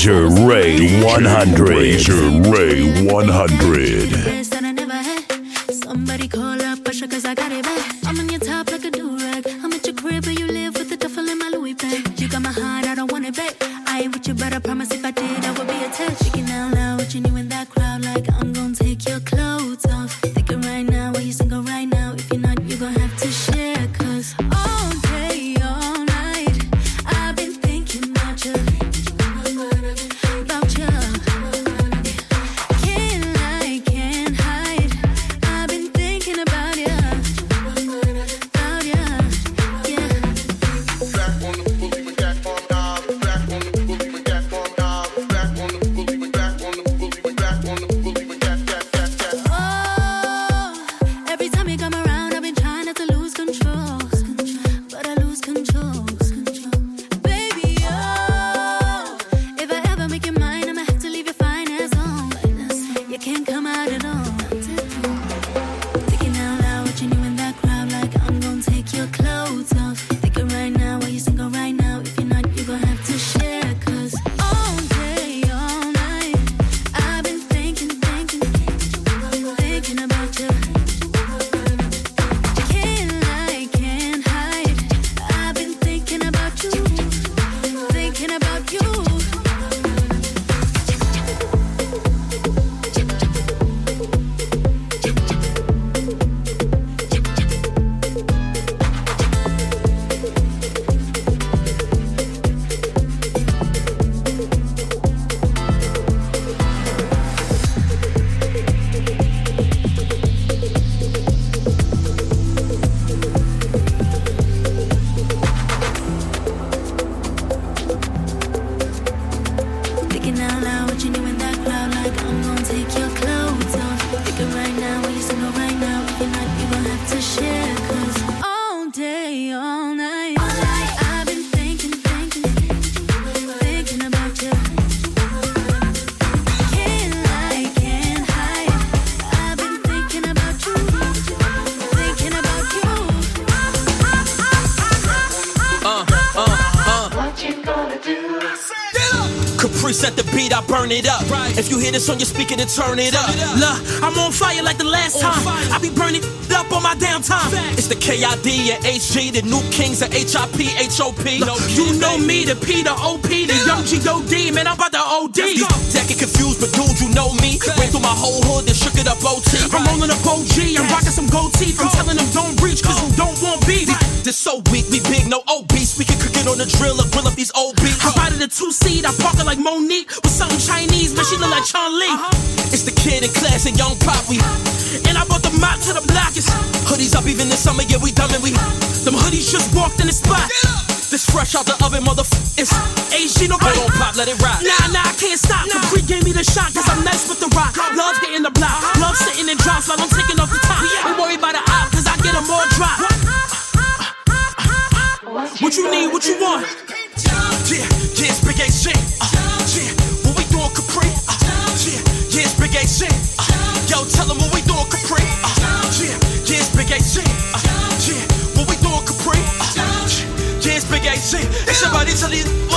Razor Ray 100. Razor Ray 100. This on your speaker, then turn it up. Look, I'm on fire like the last time. I be burning up on my downtime. It's the KID and HG, the new kings of HIP, HOP. You know me, the P, the OP, the young G.O.D. Man, I'm about to OD. That get confused, but dude, you know me. Went through my whole hood, then shook it up OT. I'm rolling up OG, I'm rocking some gold teeth. I'm telling them don't reach, cause you don't want beef. This so weak, we big, no obese. We can cook it on the drill or grill up these old beats. I ride in a two seat, I park it like Monique with something Chinese, man. She look like Chun Li. Uh-huh. It's the kid in class and young pop. We and I brought the mop to the blockers. Hoodies up even this summer, yeah we dumb and we. Them hoodies just walked in the spot. This fresh out the oven, motherfucker. It's AG, nobody. Hold on, pop, let it rock. Nah, nah, I can't stop. Capri gave me the shot, cause I'm nice with the rock. Love hitting the block. Love sitting in drops while I'm taking off the top. Ain't worried about the op, cause I get them more drop. What you need, what you want? Yeah, yeah, it's Big AC. Uh, somebody tell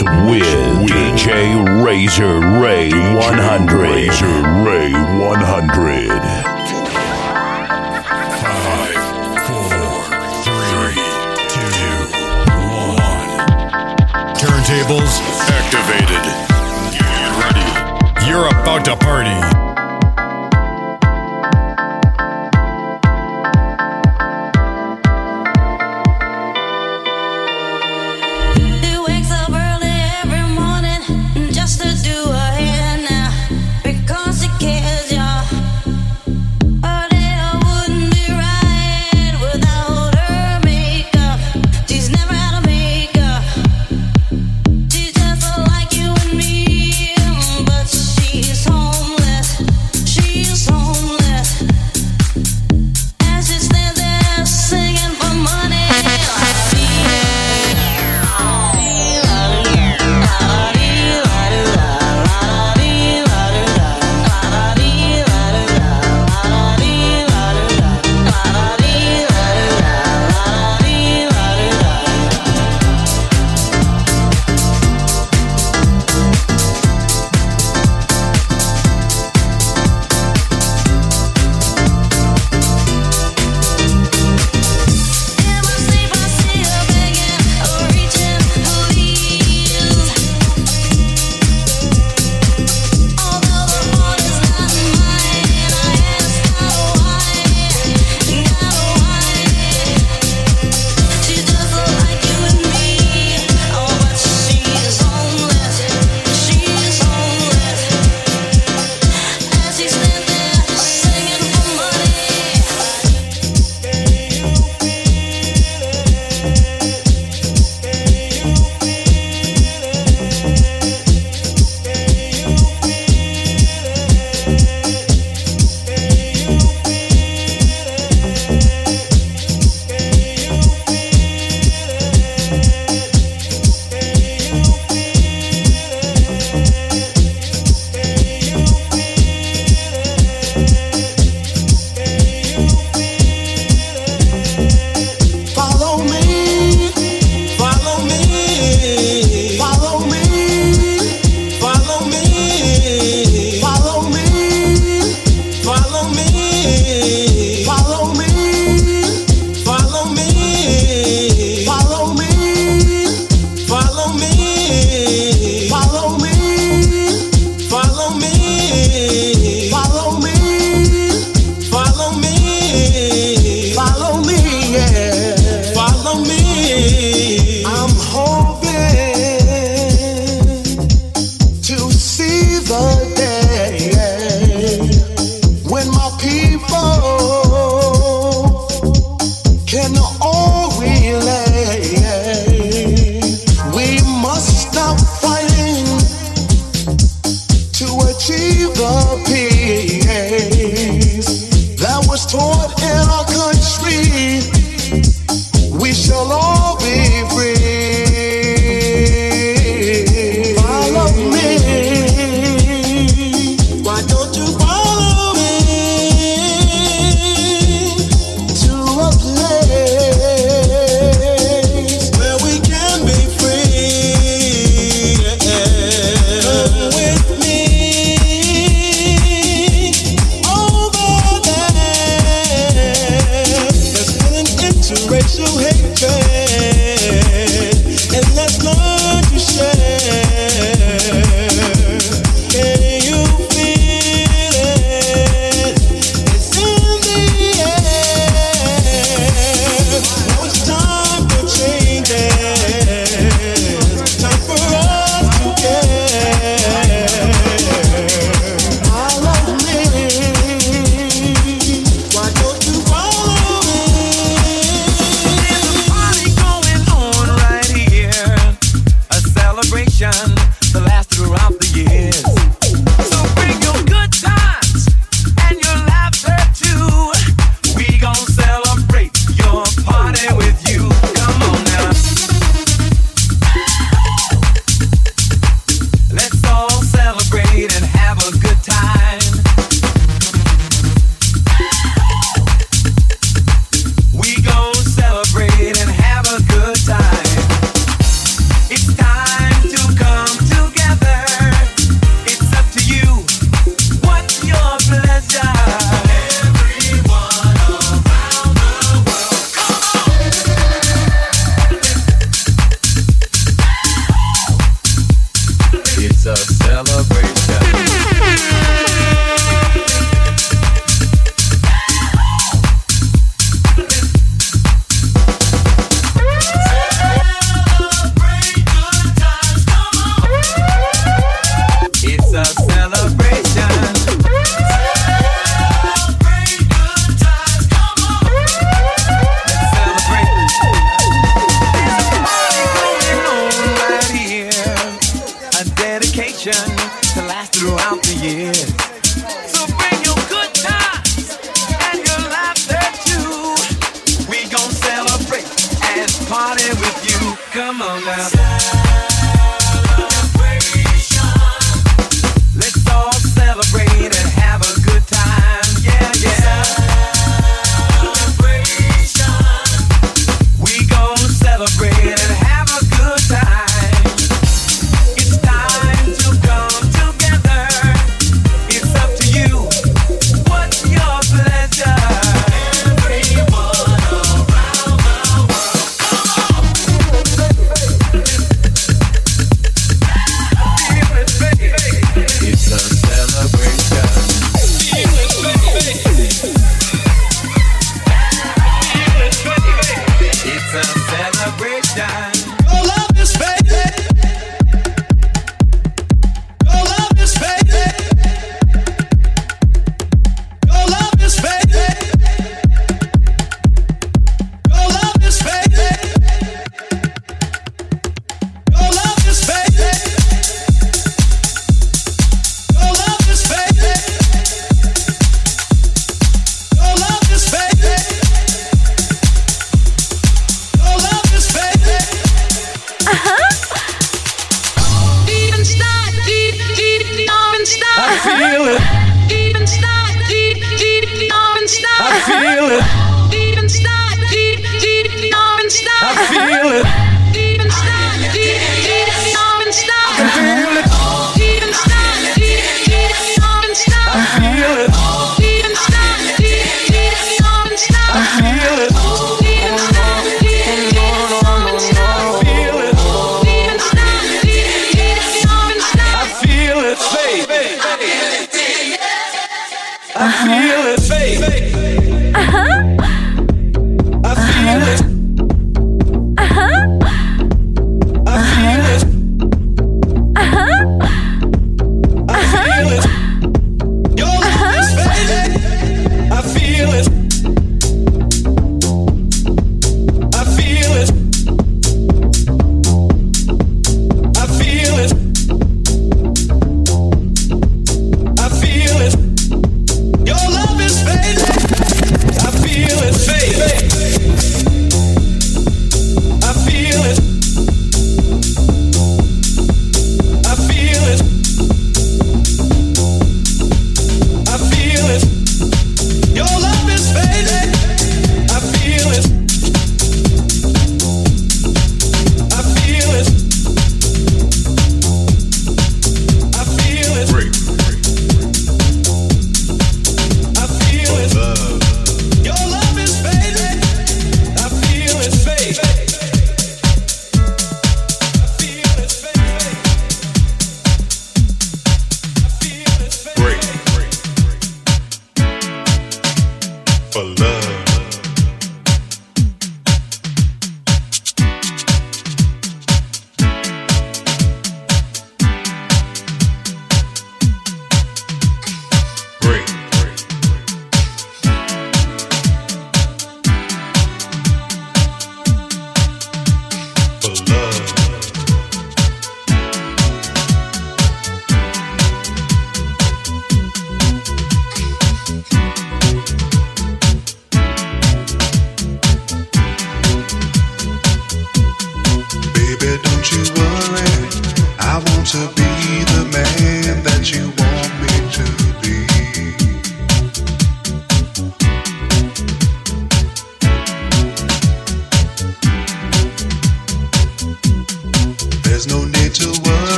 With DJ Razor Ray 100. Razor Ray 100. Turntables activated. Get ready. You're about to party. with you. Come on now. Celebration. Let's all celebrate.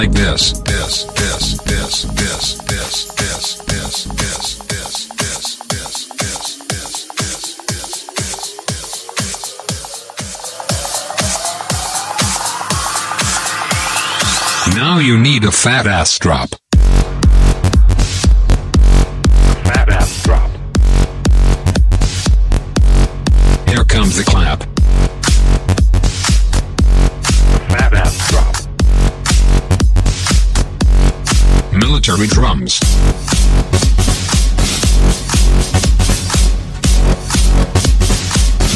Like this, this, this, this, this, this, this, this, this. Now you need a fat ass drop. Military drums.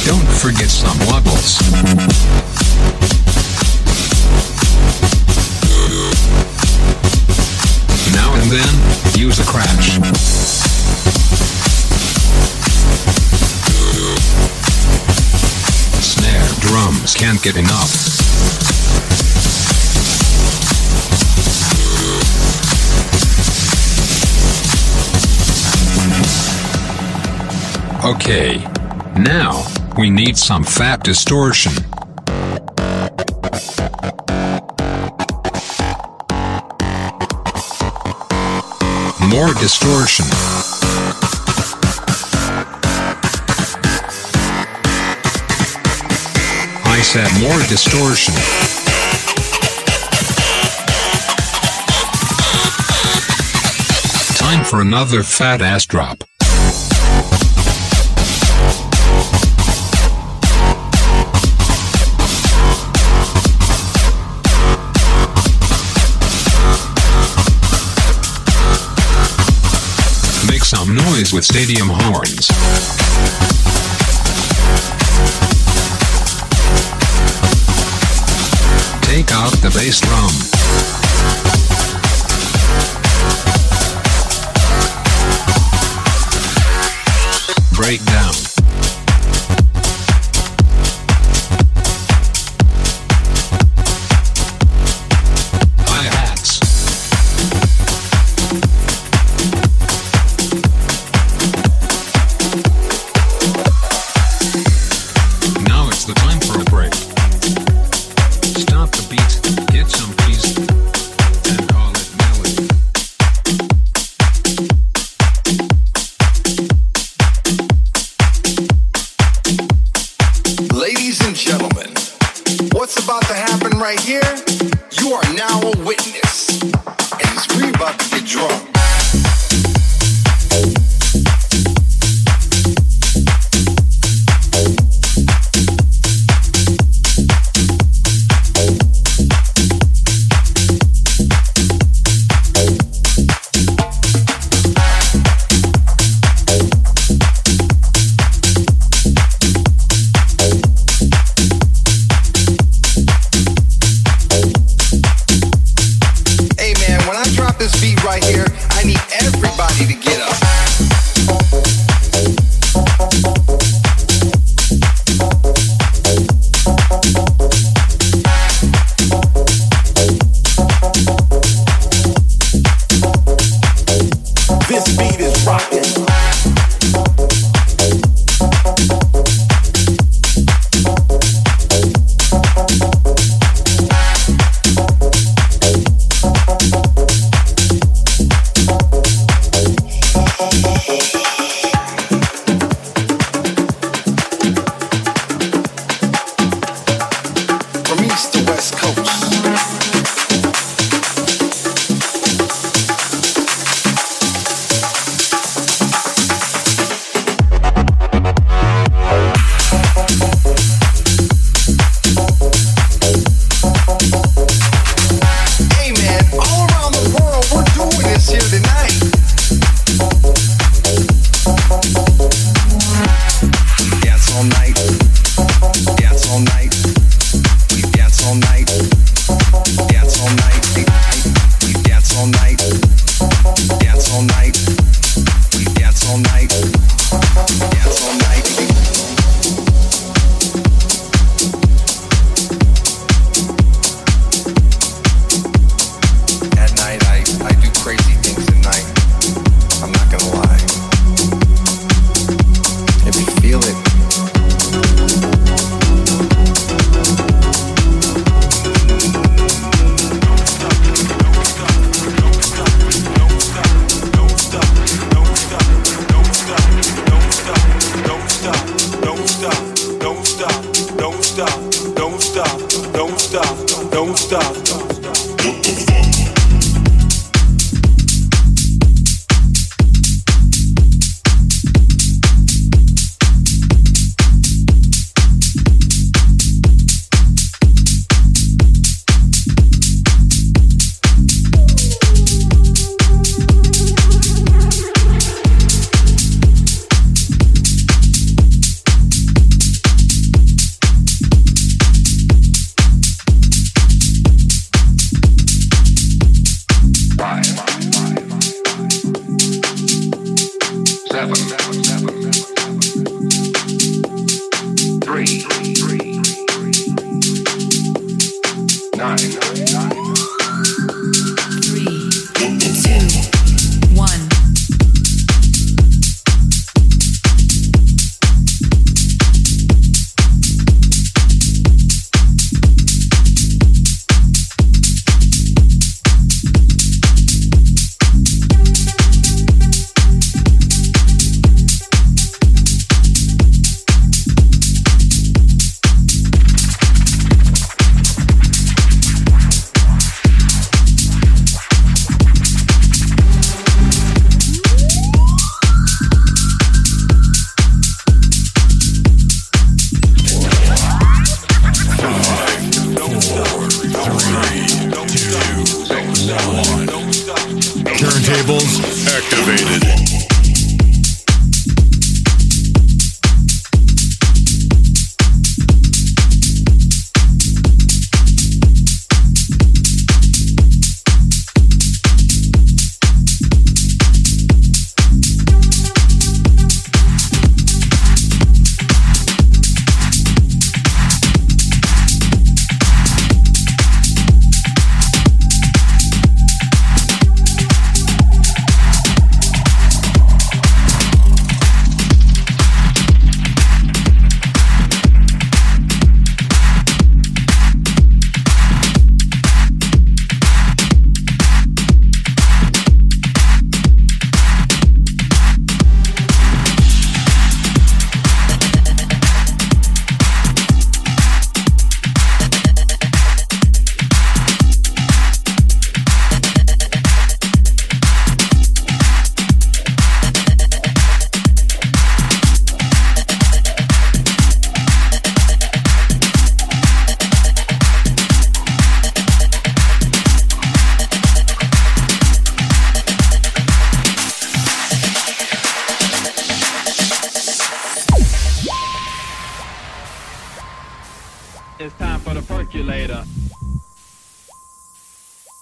Don't forget some wobbles. Now and then, use a crash. Snare drums can't get enough. Okay, now we need some fat distortion. More distortion. I said more distortion. Time for another fat ass drop. Noise with stadium horns. Take out the bass drum. Breakdown. Drunk.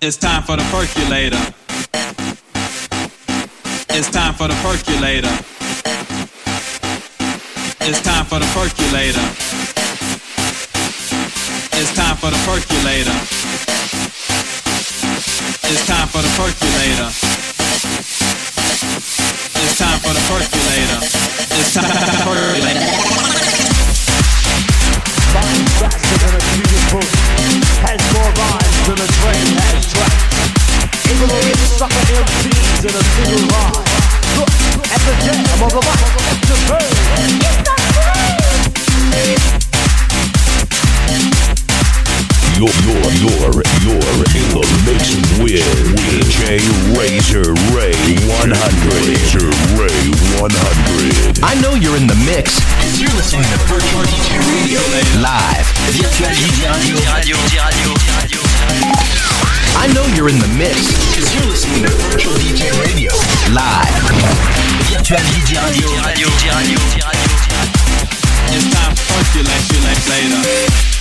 It's time for the percolator. It's time for the percolator. It's time for the percolator. It's time for the percolator. It's time for the percolator. It's time for the percolator. It's time for the percolator. faster than a book. Has more rhymes than a train in a single rhyme. Look at the jam of the mic. The bird. You're, you're, you're, you're in the mix with DJ Razor Ray 100. Razor Ray 100. I know you're in the mix. Cause you're listening to Virtual DJ Radio live. Virtual DJ Radio. I know you're in the mix. Cause you're listening to Virtual DJ Radio live. Time for percolate later.